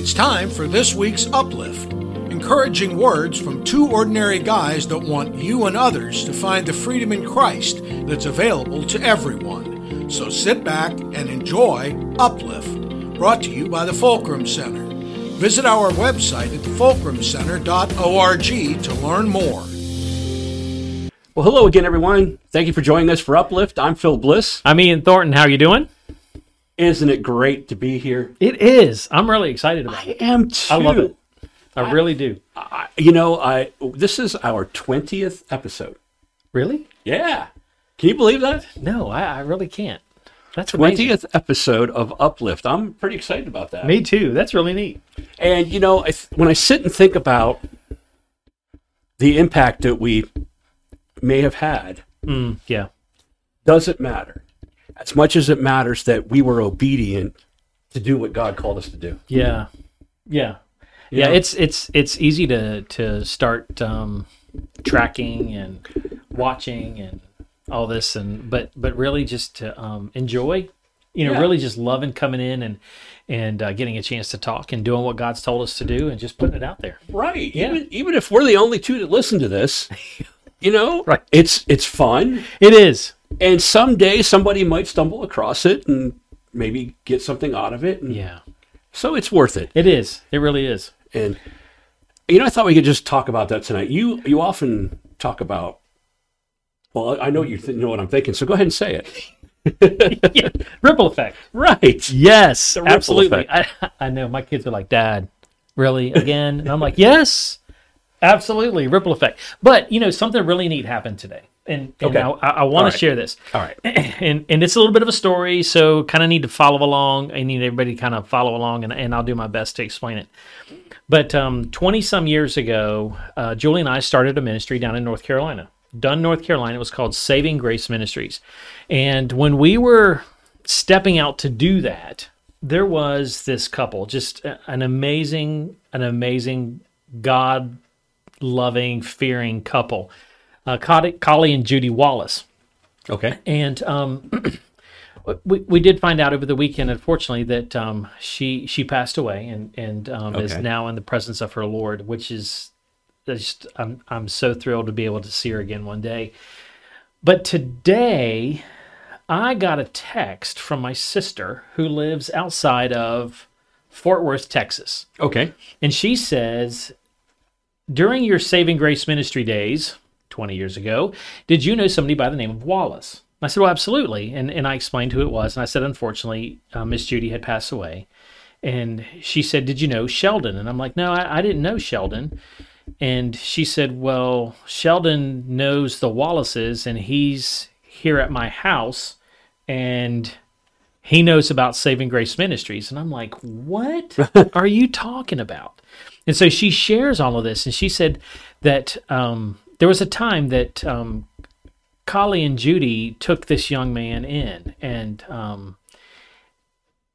It's time for this week's Uplift. Encouraging words from two ordinary guys that want you and others to find the freedom in Christ that's available to everyone. So sit back and enjoy Uplift, brought to you by the Fulcrum Center. Visit our website at fulcrumcenter.org to learn more. Well, hello again, everyone. Thank you for joining us for Uplift. I'm Phil Bliss. I'm Ian Thornton. How are you doing? Isn't it great to be here? It is. I'm really excited about I it. I am too. I love it. I really do. I, you know, I this is our twentieth episode. Really? Yeah, can you believe that? No, I, I really can't. That's amazing. Twentieth episode of Uplift. I'm pretty excited about that. Me too. That's really neat. And you know, I th- when I sit and think about the impact that we may have had, Mm, yeah. doesn't matter as much as it matters that we were obedient to do what God called us to do. Yeah. Yeah. You Yeah. know? It's it's it's easy to to start um, tracking and watching and all this and but but really just to um, enjoy. You know, Yeah. really just loving coming in and and uh, getting a chance to talk and doing what God's told us to do and just putting it out there. Right. Yeah. Even even if we're the only two that listen to this, you know, Right. it's it's fun. It is. And someday somebody might stumble across it and maybe get something out of it. And Yeah. So it's worth it. It is. It really is. And you know, I thought we could just talk about that tonight. You you often talk about. Well, I know you th- know what I'm thinking, so go ahead and say it. yeah. Ripple effect. Right. Yes, absolutely. I, I know my kids are like, Dad, really again? And I'm like, Yes, absolutely, ripple effect. But you know, something really neat happened today, and, and Okay. I, I, want All to share this. All right. And and it's a little bit of a story, so kind of need to follow along. I need everybody to kind of follow along, and, and I'll do my best to explain it. But um, 20 some years ago, uh, Julie and I started a ministry down in North Carolina. Dunn, North Carolina. It was called Saving Grace Ministries. And when we were stepping out to do that, there was this couple, just an amazing, an amazing God loving, fearing couple, uh, Collie and Judy Wallace. Okay. And um, we, we did find out over the weekend, unfortunately, that um, she she passed away and and um, is now in the presence of her Lord, which is just I'm I'm so thrilled to be able to see her again one day. But today, I got a text from my sister who lives outside of Fort Worth, Texas. Okay. And she says, during your Saving Grace ministry days, 20 years ago, did you know somebody by the name of Wallace? I said, well, absolutely. And, and I explained who it was. And I said, unfortunately, uh, Miss Judy had passed away. And she said, did you know Sheldon? And I'm like, no, I, I didn't know Sheldon. And she said, well, Sheldon knows the Wallaces and he's here at my house and he knows about Saving Grace Ministries. And I'm like, what are you talking about? And so she shares all of this. And she said that um, there was a time that um, Collie and Judy took this young man in and um,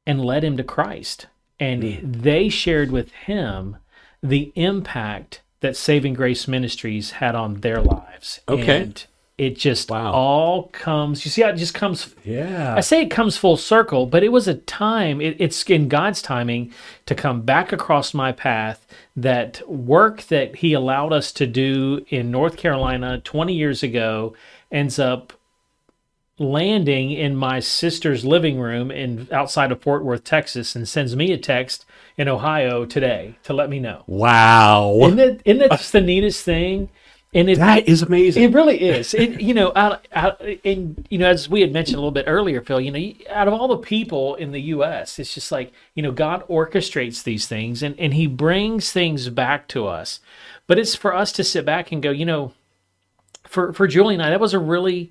and led him to Christ. And they shared with him the impact that Saving Grace Ministries had on their lives. Okay. And it just Wow. all comes, you see how it just comes Yeah. I say it comes full circle, but it was a time, it, it's in God's timing to come back across my path that work that He allowed us to do in North Carolina 20 years ago ends up landing in my sister's living room in outside of Fort Worth, Texas, and sends me a text in Ohio today to let me know. Wow. Isn't that, isn't that just the neatest thing? And it, that is amazing. it really is. It, you know, and you know, as we had mentioned a little bit earlier, Phil. You know, out of all the people in the U.S., it's just like you know, God orchestrates these things, and and He brings things back to us. But it's for us to sit back and go, you know, for for Julie and I, that was a really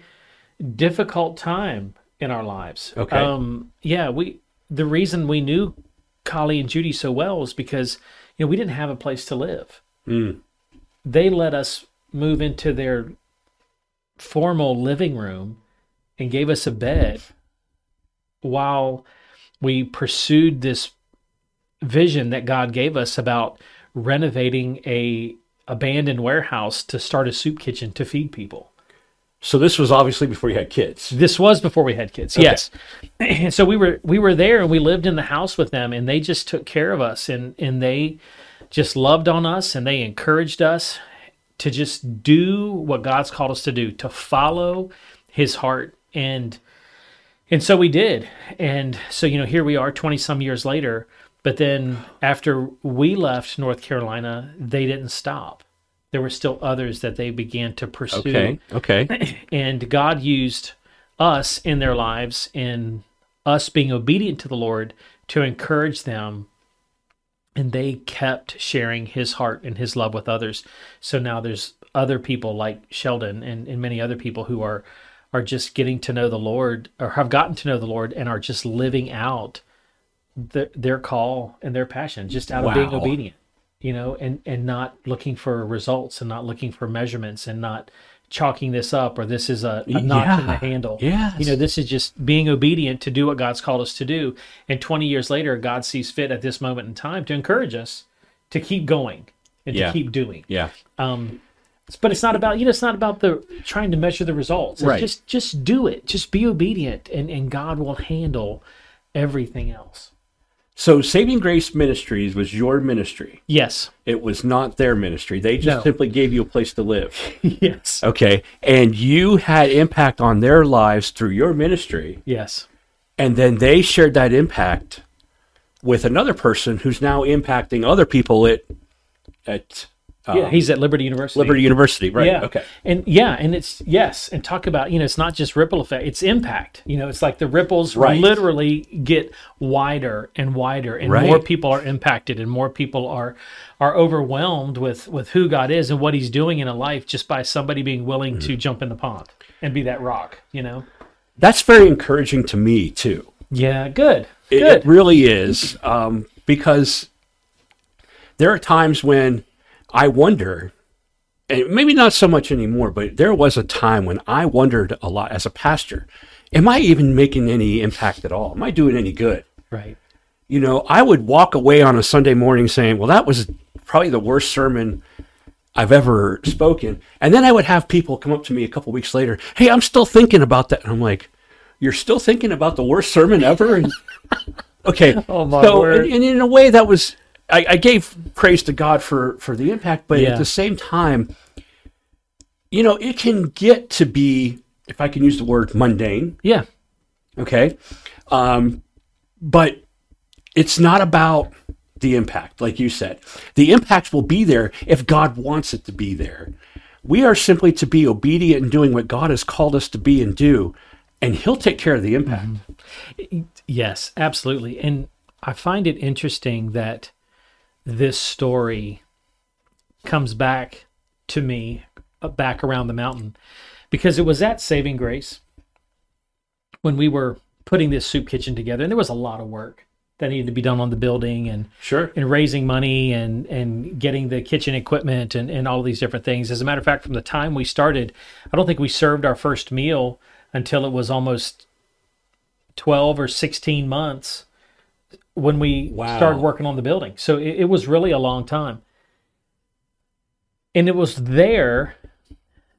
difficult time in our lives. Okay. Um, yeah, we the reason we knew Collie and Judy so well was because you know we didn't have a place to live. Mm. They let us move into their formal living room and gave us a bed while we pursued this vision that God gave us about renovating a abandoned warehouse to start a soup kitchen to feed people. So this was obviously before you had kids. This was before we had kids. Yes. And so we were we were there and we lived in the house with them and they just took care of us and and they just loved on us and they encouraged us to just do what God's called us to do, to follow his heart and and so we did. And so you know, here we are 20 some years later, but then after we left North Carolina, they didn't stop. There were still others that they began to pursue Okay. Okay. and God used us in their lives in us being obedient to the Lord to encourage them and they kept sharing his heart and his love with others. So now there's other people like Sheldon and, and many other people who are are just getting to know the Lord or have gotten to know the Lord and are just living out the, their call and their passion just out of being obedient you know and and not looking for results and not looking for measurements and not chalking this up or this is a, a notch in the Yeah. handle Yes. you know this is just being obedient to do what god's called us to do and 20 years later god sees fit at this moment in time to encourage us to keep going and Yeah. to keep doing Yeah. um but it's not about you know it's not about the trying to measure the results It's Right. just just do it just be obedient and and god will handle everything else So Saving Grace Ministries was your ministry. yes It was not their ministry. They just No. simply gave you a place to live. yes Okay. And you had impact on their lives through your ministry. yes And then they shared that impact with another person who's now impacting other people at at uh, yeah he's at liberty university Liberty University, right? Yeah. Okay. And yeah, and it's yes, and talk about you know it's not just ripple effect; it's impact. You know, it's like the ripples Right. literally get wider and wider, and Right. more people are impacted, and more people are are overwhelmed with with who God is and what He's doing in a life just by somebody being willing Mm-hmm. to jump in the pond and be that rock. You know. That's very encouraging to me too. Yeah. Good. It, Good. it really is um, because there are times when I wonder, and maybe not so much anymore, but there was a time when I wondered a lot as a pastor, am I even making any impact at all? Am I doing any good? right. You know, I would walk away on a Sunday morning saying, well, that was probably the worst sermon I've ever spoken. And then I would have people come up to me a couple weeks later, hey, I'm still thinking about that. And I'm like, you're still thinking about the worst sermon ever? And, okay. Oh, my so, word. And, and in a way, that was, I, I gave praise to God for, for the impact, but Yeah. at the same time, you know, it can get to be, if I can use the word mundane, Yeah. okay um, but it's not about the impact like you said the impact will be there if god wants it to be there we are simply to be obedient in doing what god has called us to be and do and he'll take care of the impact Yes, absolutely. And I find it interesting that this story comes back to me uh, back around the mountain because it was at Saving Grace when we were putting this soup kitchen together and there was a lot of work that needed to be done on the building and sure and raising money and and getting the kitchen equipment and, and all these different things. As a matter of fact, from the time we started, I don't think we served our first meal until it was almost 12 or 16 months when we Wow. started working on the building. So it, it was really a long time. And it was there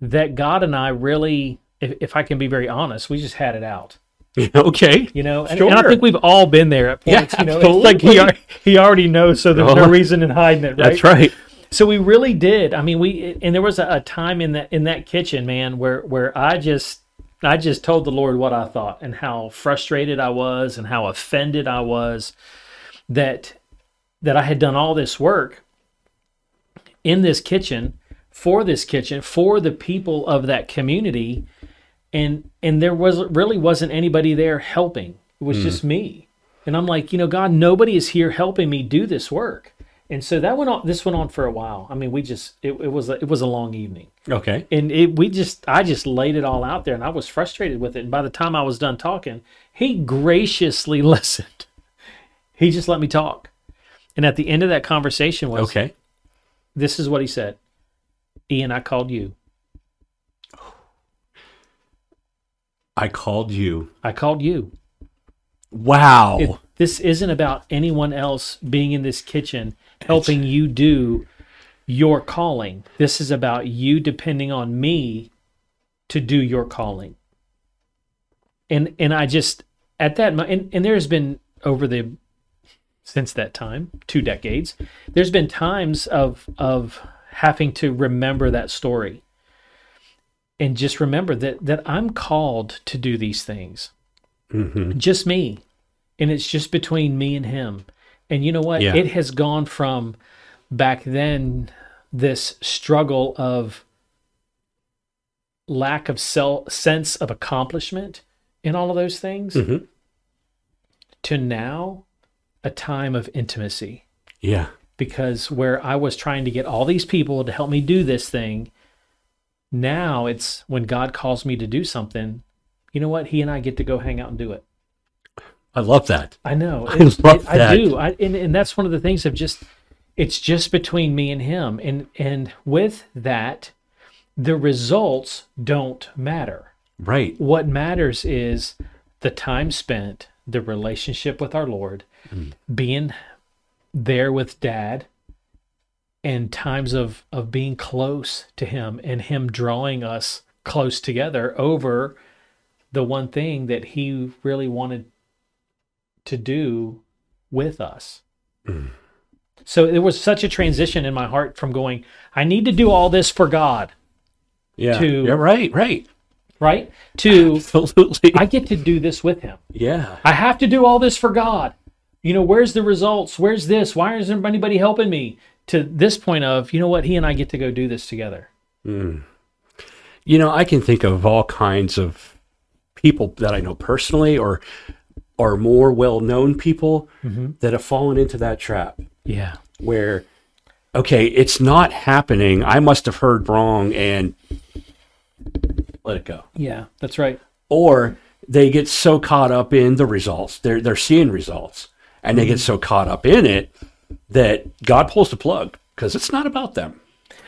that God and I really, if, if I can be very honest, we just had it out. okay You know, and, and I think we've all been there at Yeah, points. you know, it's like he, he already knows, so there's no Uh-huh. reason in hiding it, right? that's right So we really did. I mean, we and there was a, a time in that in that kitchen, man, where where I just I just told the Lord what I thought and how frustrated I was and how offended I was that that I had done all this work in this kitchen for this kitchen for the people of that community. And and there was really wasn't anybody there helping. It was hmm. just me. And i'm like you know god nobody is here helping me do this work and so that went on this went on for a while. I mean we just it, it was a, it was a long evening. Okay. And it we just i just laid it all out there and i was frustrated with it. And by the time i was done talking he graciously listened. He just let me talk. And at the end of that conversation was okay. this is what he said. Ian i called you. I called you. I called you. Wow. It- this isn't about anyone else being in this kitchen helping you do your calling. This is about you depending on me to do your calling. And and I just at that and, and there's been over the since that time, two decades, there's been times of of having to remember that story. And just remember that that I'm called to do these things. Mm-hmm. Just me. And it's just between me and him. And you know what? Yeah. It has gone from back then this struggle of lack of self sense of accomplishment in all of those things Mm-hmm. to now a time of intimacy Yeah. because where I was trying to get all these people to help me do this thing, now it's when God calls me to do something, you know what? He and I get to go hang out and do it. I love that. I know. I love I that. do. I, and, and that's one of the things of just, it's just between me and him. And, and with that, the results don't matter. Right. What matters is the time spent, the relationship with our Lord, mm. being there with dad and times of of being close to him and him drawing us close together over the one thing that he really wanted to do with us. Mm. So there was such a transition in my heart from going, I need to do all this for God, Yeah. To- yeah. Right. Right. right? To Absolutely. I get to do this with him. yeah. I have to do all this for God. You know, where's the results? Where's this? Why isn't anybody helping me? To this point of, you know what, he and I get to go do this together. Mm. You know, I can think of all kinds of people that I know personally, or or more well-known people mm-hmm. that have fallen into that trap. Yeah. where okay it's not happening. I must have heard wrong and let it go. Yeah, that's right. or they get so caught up in the results. They're they're seeing results. And they get mm-hmm. so caught up in it that god pulls the plug because it's not about them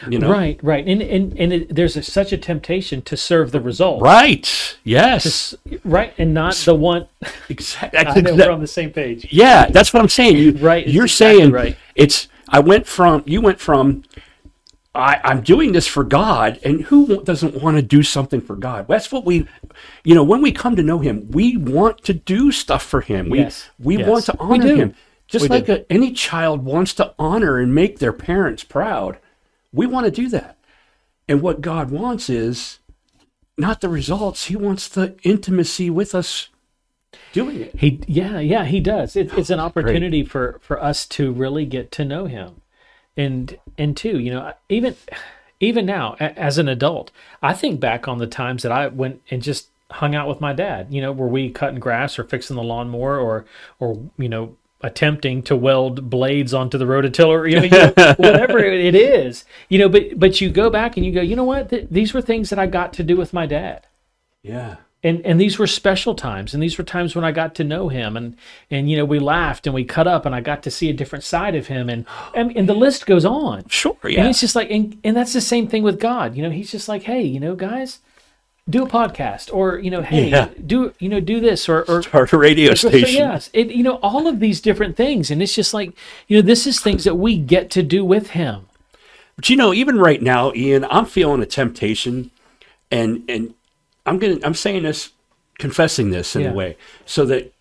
you know Right, right. And and and it, there's a, such a temptation to serve the result. right yes S- Right, and not the one exactly I know we're on the same page. Yeah, that's what I'm saying. You, right. You're exactly saying right. it's. I went from. You went from. I, I'm doing this for God, and who doesn't want to do something for God? That's what we, you know, when we come to know Him, we want to do stuff for Him. We Yes, we yes. want to honor. Him, just We like a, any child wants to honor and make their parents proud. We want to do that, and what God wants is not the results. He wants the intimacy with us doing it. He, yeah, yeah, he does. It, it's an opportunity for for us to really get to know him, and and two, you know, even even now a- as an adult, I think back on the times that I went and just hung out with my dad. You know, were we cutting grass or fixing the lawnmower or or you know attempting to weld blades onto the rototiller, you know, whatever it is, you know. But but you go back and you go, you know what? Th- these were things that I got to do with my dad Yeah. and and these were special times and these were times when i got to know him and and you know we laughed and we cut up and i got to see a different side of him and and, and the list goes on Sure. Yeah. And it's just like and, and that's the same thing with god you know he's just like hey you know guys do a podcast or you know hey Yeah. do you know do this or or Start a radio station. yes it, you know all of these different things and it's just like you know this is things that we get to do with him But you know, even right now, Ian, I'm feeling a temptation, and and I'm gonna I'm saying this, confessing this in Yeah. a way, so that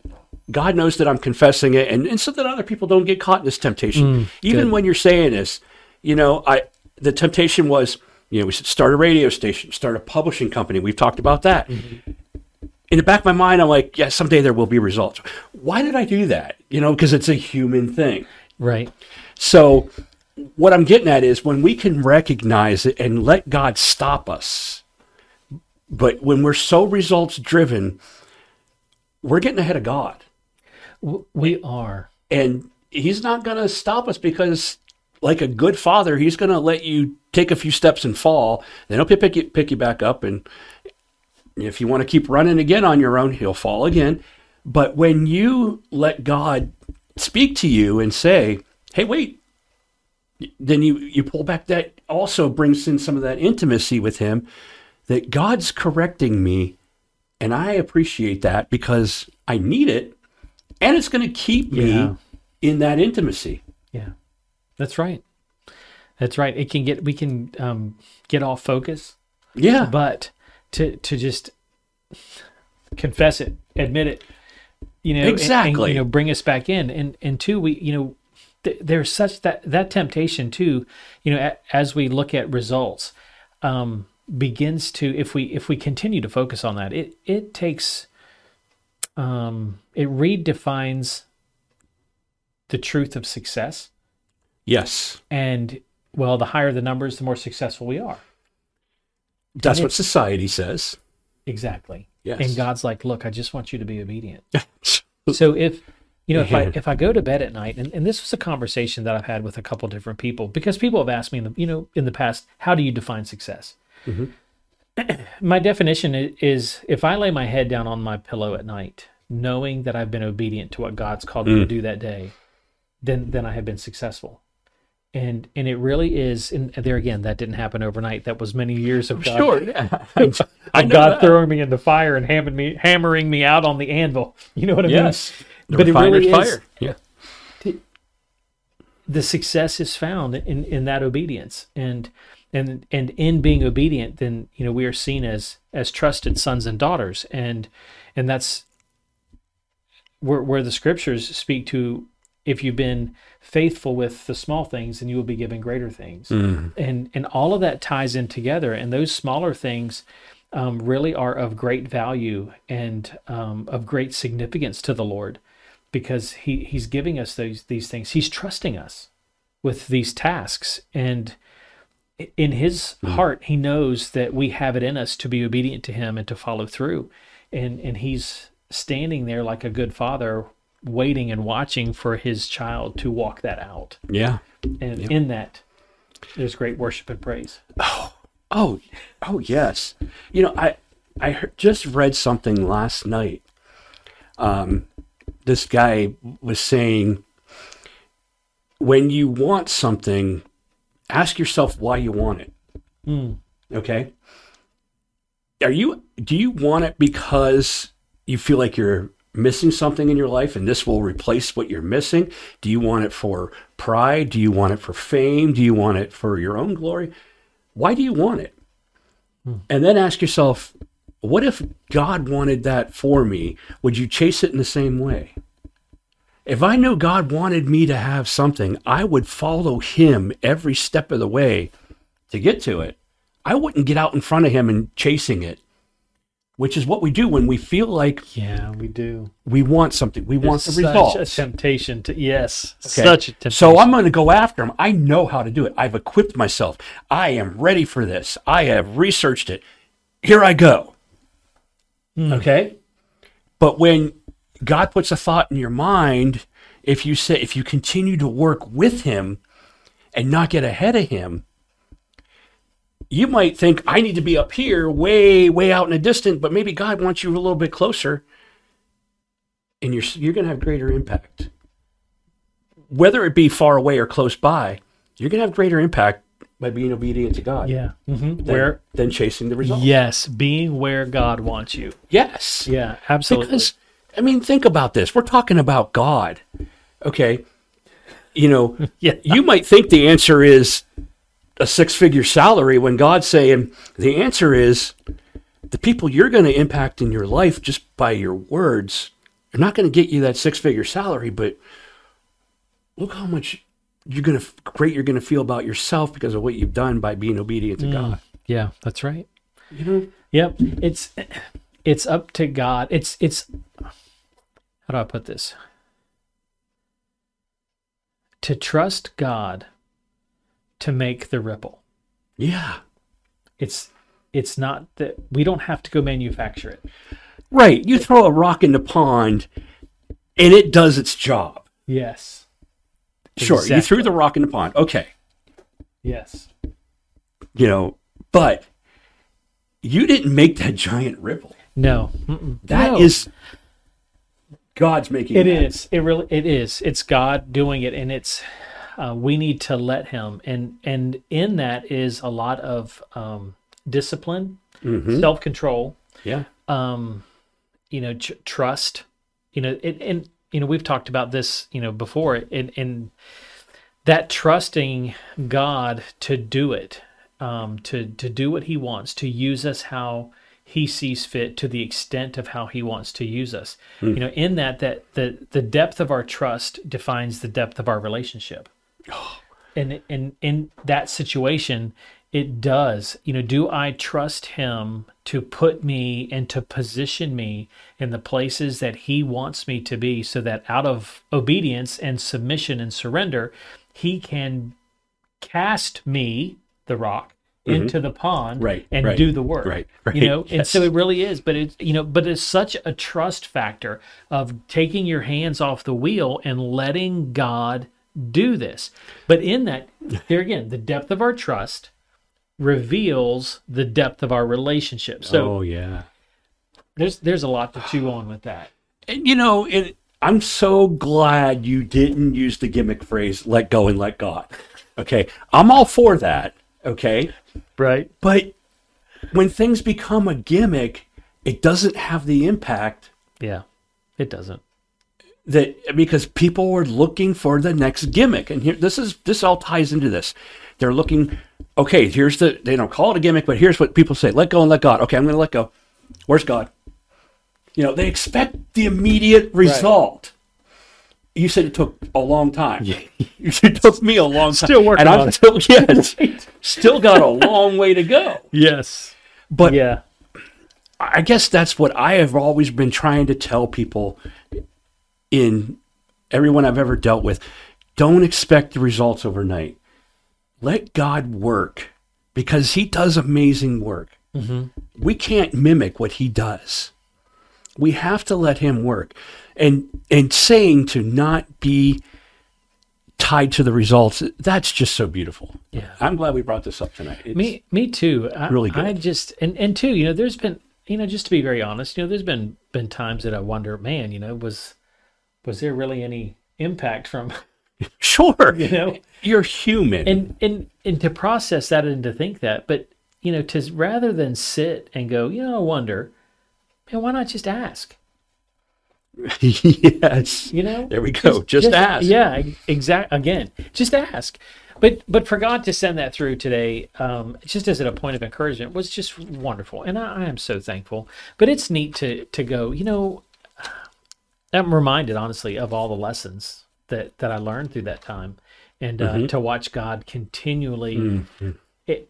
God knows that I'm confessing it, and, and so that other people don't get caught in this temptation. Mm, even good. when you're saying this, you know, I the temptation was, you know, we should start a radio station, start a publishing company. We've talked about that. Mm-hmm. In the back of my mind, I'm like, yeah, someday there will be results. Why did I do that? You know, because it's a human thing. right So, what I'm getting at is when we can recognize it and let God stop us, but when we're so results driven, we're getting ahead of God. We are And He's not going to stop us because, like a good father, He's going to let you take a few steps and fall. Then He'll pick you, pick you back up. And if you want to keep running again on your own, He'll fall again. But when you let God speak to you and say, hey, wait, then you, you pull back that also brings in some of that intimacy with him that God's correcting me and I appreciate that because I need it and it's going to keep me Yeah. in that intimacy. Yeah, that's right. That's right. It can get we can um, get off focus, Yeah. but to to just confess it, admit it, you know, and- and, Exactly. you know, bring us back in. And and two, we you know, th- there's such that that temptation too, you know, a, as we look at results, um, begins to if we if we continue to focus on that, it it takes, um, it redefines the truth of success. Yes. And well, the higher the numbers, the more successful we are. That's what society says. Exactly. Yes. And God's like, look, I just want you to be obedient. so if you know, if I if I go to bed at night, and, and this was a conversation that I've had with a couple different people because people have asked me, in the, you know, in the past, how do you define success? Mm-hmm. my definition is if I lay my head down on my pillow at night, knowing that I've been obedient to what God's called me to mm. do that day, then then I have been successful. And and it really is. And there again, that didn't happen overnight. That was many years of oh, God, Sure. Yeah. I know God that. throwing me in the fire and hammering me hammering me out on the anvil. You know what I mean? Yes. The But it really refiner's is- fire. Yeah. the success is found in in that obedience and and and in being obedient then you know we are seen as as trusted sons and daughters and and that's where where the scriptures speak to if you've been faithful with the small things then you will be given greater things. And and all of that ties in together. And those smaller things um, really are of great value and um, of great significance to the lord because he he's giving us those these things. He's trusting us with these tasks. And in his heart he knows that we have it in us to be obedient to him and to follow through. And and he's standing there like a good father waiting and watching for his child to walk that out Yeah. and in that there's great worship and praise Oh, oh oh, yes. You know, I I heard, just read something last night. Um, this guy was saying, when you want something, ask yourself why you want it. Okay. Are you? Do you want it because you feel like you're missing something in your life and this will replace what you're missing? Do you want it for pride? Do you want it for fame? Do you want it for your own glory? Why do you want it? Hmm. And then ask yourself, what if God wanted that for me? Would you chase it in the same way? If I knew God wanted me to have something, I would follow him every step of the way to get to it. I wouldn't get out in front of him and chasing it, which is what we do when we feel like yeah we do we want something. We want the such a temptation to yes Okay? such a temptation So I'm going to go after him. I know how to do it. I've equipped myself. I am ready for this. I have researched it. Here I go. Hmm. Okay? But when God puts a thought in your mind, if you say if you continue to work with him and not get ahead of him, you might think I need to be up here way way out in the distance, but maybe God wants you a little bit closer and you're you're going to have greater impact whether it be far away or close by, you're going to have greater impact by being obedient to God. yeah hmm Than, where than chasing the results. Yes, being where God wants you. Yes. Yeah, absolutely. Because I mean, think about this. We're talking about God. Okay. You know, Yeah. you might think the answer is a six-figure salary when God's saying the answer is the people you're going to impact in your life just by your words are not going to get you that six-figure salary, but look how much you're going to great you're going to feel about yourself because of what you've done by being obedient to mm, God. yeah, that's right. You know, Yep. It's it's up to God. It's it's how do I put this? To trust God to make the ripple. yeah. It's it's not that we don't have to go manufacture it. Right. You throw a rock in the pond and it does its job. Yes. Sure. You threw the rock in the pond. Okay. Yes. You know, but you didn't make that giant ripple. No. Mm-mm. That No. is God's making It that. is. It really. It is. It's God doing it, and it's. Uh, we need to let Him, and and in that is a lot of um, discipline, Mhm. self control, Yeah. um, you know, tr- trust. You know, it, and you know we've talked about this, you know, before, and and that trusting God to do it, um, to to do what He wants, to use us how he sees fit to the extent of how he wants to use us. You know, in that that the the depth of our trust defines the depth of our relationship. And and in that situation, it does. You know, do I trust him to put me and to position me in the places that he wants me to be so that out of obedience and submission and surrender, he can cast me, the rock, into the pond Mm-hmm. Right, and right, do the work. right, right, You know, and so it really is, but it's you know, but it's such a trust factor of taking your hands off the wheel and letting God do this. But in that, there again, the depth of our trust reveals the depth of our relationship. So oh yeah. there's there's a lot to chew on with that. And you know, it, I'm so glad you didn't use the gimmick phrase "let go and let God." Okay, I'm all for that. Okay, Right. but when things become a gimmick, it doesn't have the impact Yeah. It doesn't. That because people were looking for the next gimmick, and here this is this all ties into this. They're looking. Okay, here's the they don't call it a gimmick, but here's what people say: let go and let God. Okay, I'm going to let go. Where's God? You know, they expect the immediate result. You said it took a long time. yeah. it took me a long time. Still working and I'm on it. still yes, still got a long way to go. Yes. But Yeah. I guess that's what I have always been trying to tell people in everyone I've ever dealt with. Don't expect the results overnight. Let God work because He does amazing work. Mm-hmm. We can't mimic what He does. We have to let Him work. And and saying to not be tied to the results, that's just so beautiful. Yeah. I'm glad we brought this up tonight. It's- Me, me too. I, Really good. I just and and two, you know, there's been, you know, just to be very honest, you know, there's been been times that I wonder, man, you know, was was there really any impact from, Sure. you know, You're human. and and and to process that and to think that, but you know, to rather than sit and go, you know, I wonder, man, why not just ask? yes. You know, There we go. Just ask. Yeah, exact. Again, just ask. But but for God to send that through today, um, just as a point of encouragement, was just wonderful, and I, I am so thankful. But it's neat to to go. You know, I'm reminded honestly of all the lessons that that I learned through that time, and uh, to watch God continually it,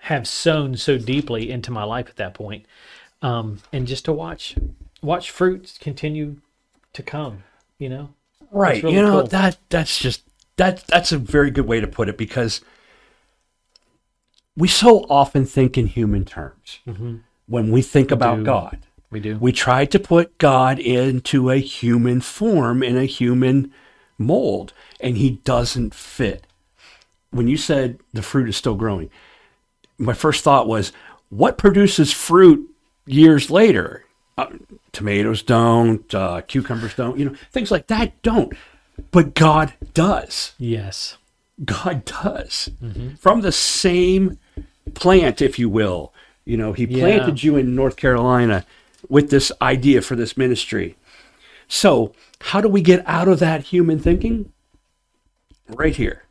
have sown so deeply into my life at that point, um, and just to watch watch fruits continue to come. You know, Right. really you know cool. that that's just that that's a very good way to put it because we so often think in human terms when we think about do. God. We do. We try to put God into a human form in a human mold and he doesn't fit. When you said the fruit is still growing, my first thought was what produces fruit years later? Uh, tomatoes don't, uh, cucumbers don't, you know, things like that don't. But God does. yes. God does. From the same plant, if you will. You know, He Yeah. planted you in North Carolina with this idea for this ministry. So, how do we get out of that human thinking? Right here.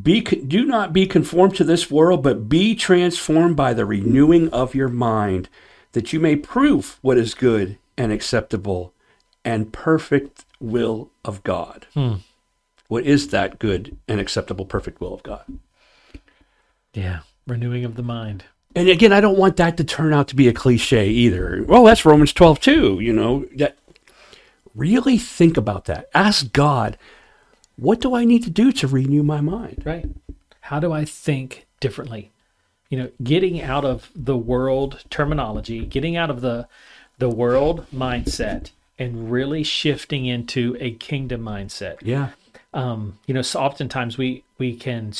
Be do not be conformed to this world, but be transformed by the renewing of your mind, that you may prove what is good and acceptable and perfect will of God. Hmm. What is that good and acceptable, perfect will of God? Yeah. Renewing of the mind. And again, I don't want that to turn out to be a cliche either. Well, that's Romans 12 too, you know. That really think about that. Ask God, what do I need to do to renew my mind? Right. How do I think differently? You know, getting out of the world terminology, getting out of the the world mindset and really shifting into a kingdom mindset. Yeah. um, you know, so oftentimes we we can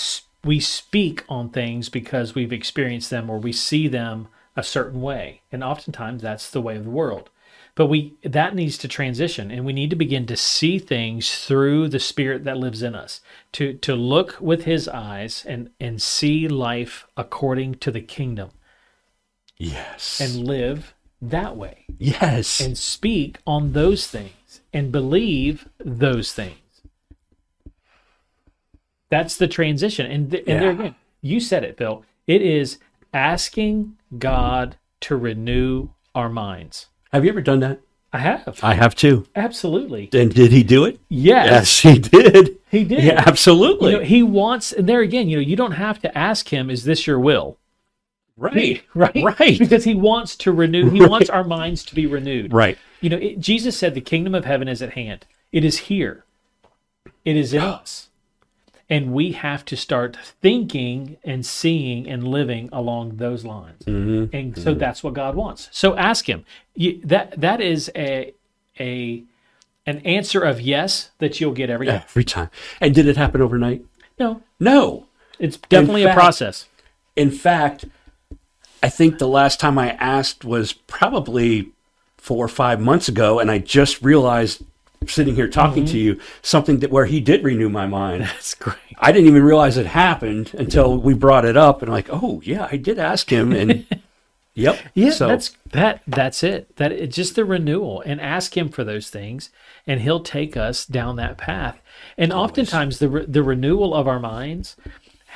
we speak on things because we've experienced them or we see them a certain way, and oftentimes that's the way of the world. But we that needs to transition, and we need to begin to see things through the Spirit that lives in us, to to look with His eyes and and see life according to the kingdom, Yes. and live that way, yes. and speak on those things, and believe those things. That's the transition. And, th- and there again, you said it, Bill. It is asking God to renew our minds. Have you ever done that? I have. I have too. Absolutely. And did he do it? Yes, Yes, he did. he did. Yeah, absolutely. You know, he wants, and there again, you know, you don't have to ask him, "Is this your will?" right. Right, Right. Because he wants to renew. He wants our minds to be renewed. Right. You know, it, Jesus said, "The kingdom of heaven is at hand. It is here. It is in us." And we have to start thinking and seeing and living along those lines. Mm-hmm. And so that's what God wants. So ask Him. You, that that is a a an answer of yes that you'll get every day. Every time. And did it happen overnight? No, No. it's definitely a process. In fact, I think the last time I asked was probably four or five months ago, and I just realized sitting here talking to mm-hmm. you something that where he did renew my mind. That's great. I didn't even realize it happened until we brought it up, and like, oh yeah, I did ask him, and yep, Yeah, So that's that. That's it. That it's just the renewal, and ask Him for those things, and He'll take us down that path. And oftentimes, the re- the renewal of our minds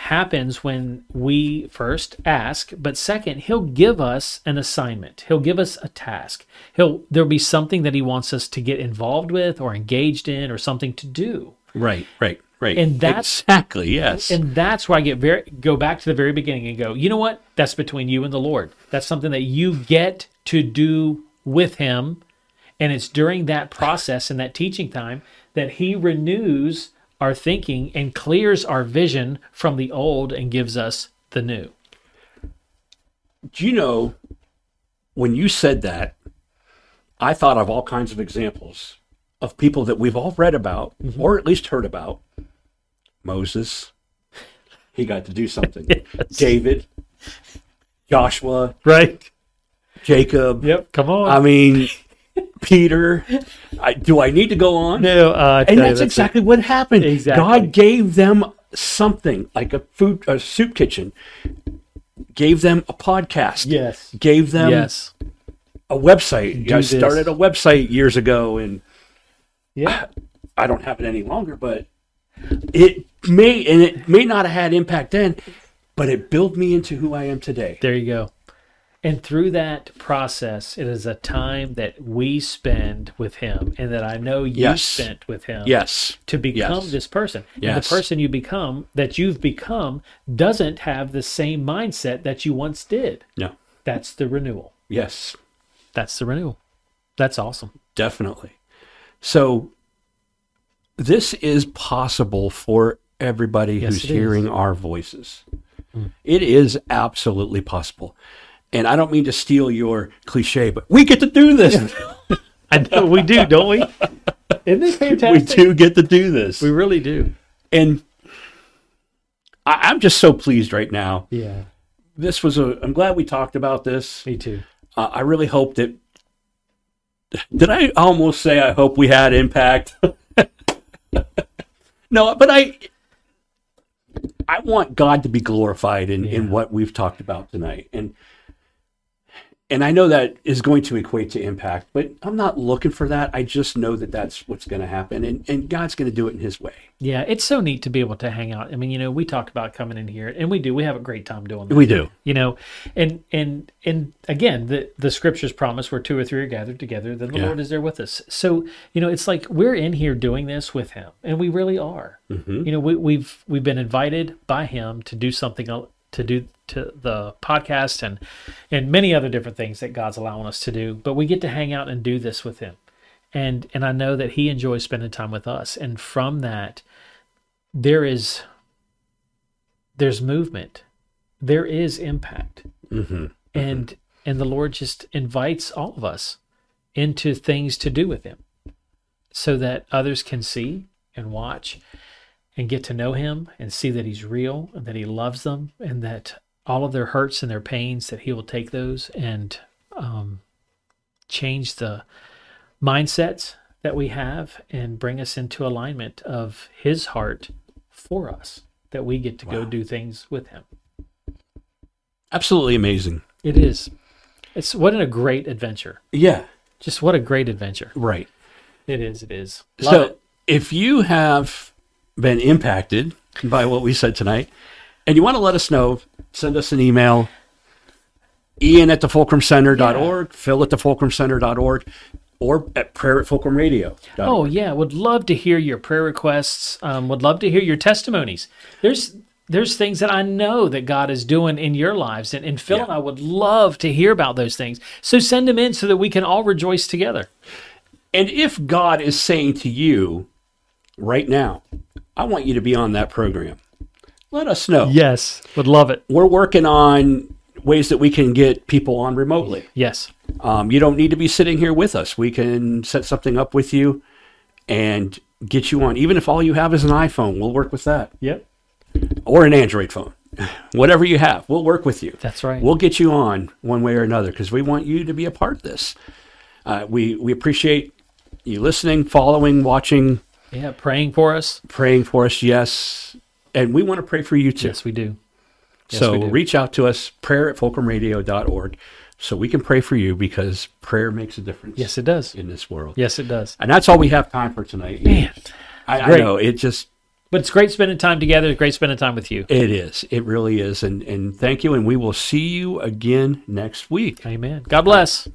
happens when we first ask, but second, He'll give us an assignment. He'll give us a task. He'll there'll be something that He wants us to get involved with, or engaged in, or something to do. right, right, right, And that's- exactly yes. And that's where I get very go back to the very beginning and go, you know what? That's between you and the Lord. That's something that you get to do with him. And it's during that process and that teaching time that he renews our thinking and clears our vision from the old and gives us the new. Do you know when you said that, I thought of all kinds of examples of people that we've all read about mm-hmm. or at least heard about. Moses, he got to do something. David, Joshua, Right. Jacob. Yep. Come on. I mean, Peter. I, do I need to go on? no, uh, And that's exactly what happened. Exactly. God gave them something like a food, a soup kitchen. Gave them a podcast. Yes. Gave them yes. a website. I started a website years ago, and Yeah. I don't have it any longer. But it may, and it may not have had impact then, but it built me into who I am today. There you go. And through that process, it is a time that we spend with him and that I know you Yes. spent with him Yes. to become Yes. this person. And the person you become, that you've become, doesn't have the same mindset that you once did. No. That's the renewal. Yes. That's the renewal. That's awesome. Definitely. So this is possible for everybody Yes, who's it is. Hearing our voices. Hmm. It is absolutely possible. And I don't mean to steal your cliche, but we get to do this. I know we do, don't we? Isn't it we do get to do this. We really do. and I, I'm just so pleased right now. Yeah. This was a, I'm glad we talked about this. Me too. Uh, I really hope that. Did I almost say I hope we had impact? no, but I. I want God to be glorified in, in what we've talked about tonight, and and I know that is going to equate to impact, but I'm not looking for that. I just know that that's what's going to happen, and, and God's going to do it in His way. Yeah, it's so neat to be able to hang out. I mean, you know, we talked about coming in here, and we do. We have a great time doing that. We do. you know and and and again the the scriptures promise where two or three are gathered together then the Yeah. lord is there with us so you know it's like we're in here doing this with him and we really are Mm-hmm. you know we, we've we've been invited by him to do something to do to the podcast and and many other different things that god's allowing us to do but we get to hang out and do this with him. And and i know that he enjoys spending time with us. And from that there is there's movement. There is impact. Mm-hmm. and and the lord just invites all of us into things to do with him so that others can see and watch and get to know him and see that he's real and that he loves them and that all of their hurts and their pains that he will take those and um, change the mindsets that we have and bring us into alignment of his heart for us that we get to go do things with him. Absolutely amazing. it is. It's what a great adventure. Yeah, just what a great adventure. Right. it is it is. Love so it. if you have been impacted by what we said tonight and you want to let us know, send us an email Ian at thefulcrumcenter.org, Phil at thefulcrumcenter.org, or at prayer at Fulcrum Radio. Oh yeah, would love to hear your prayer requests. Um, would love to hear your testimonies. There's there's things that I know that God is doing in your lives, and, and Phil Yeah. and I would love to hear about those things. So send them in so that we can all rejoice together. And if God is saying to you right now, I want you to be on that program, let us know. Yes, would love it. We're working on ways that we can get people on remotely. Yes, Um, you don't need to be sitting here with us. We can set something up with you and get you on. Even if all you have is an iPhone, we'll work with that. yep, Or an Android phone. Whatever you have, we'll work with you. that's right. We'll get you on one way or another because we want you to be a part of this. Uh, we, we appreciate you listening, following, watching, yeah, praying for us. praying for us. Yes. And we want to pray for you too. Yes, we do. Yes, so we do. reach out to us, prayer at fulcrumradio.org, so we can pray for you because prayer makes a difference Yes, it does. in this world. Yes, it does. And that's all we have time for tonight. Man, I, I know it just but it's great spending time together. It's great spending time with you. it is. It really is. And and thank you. And we will see you again next week. Amen. God bless.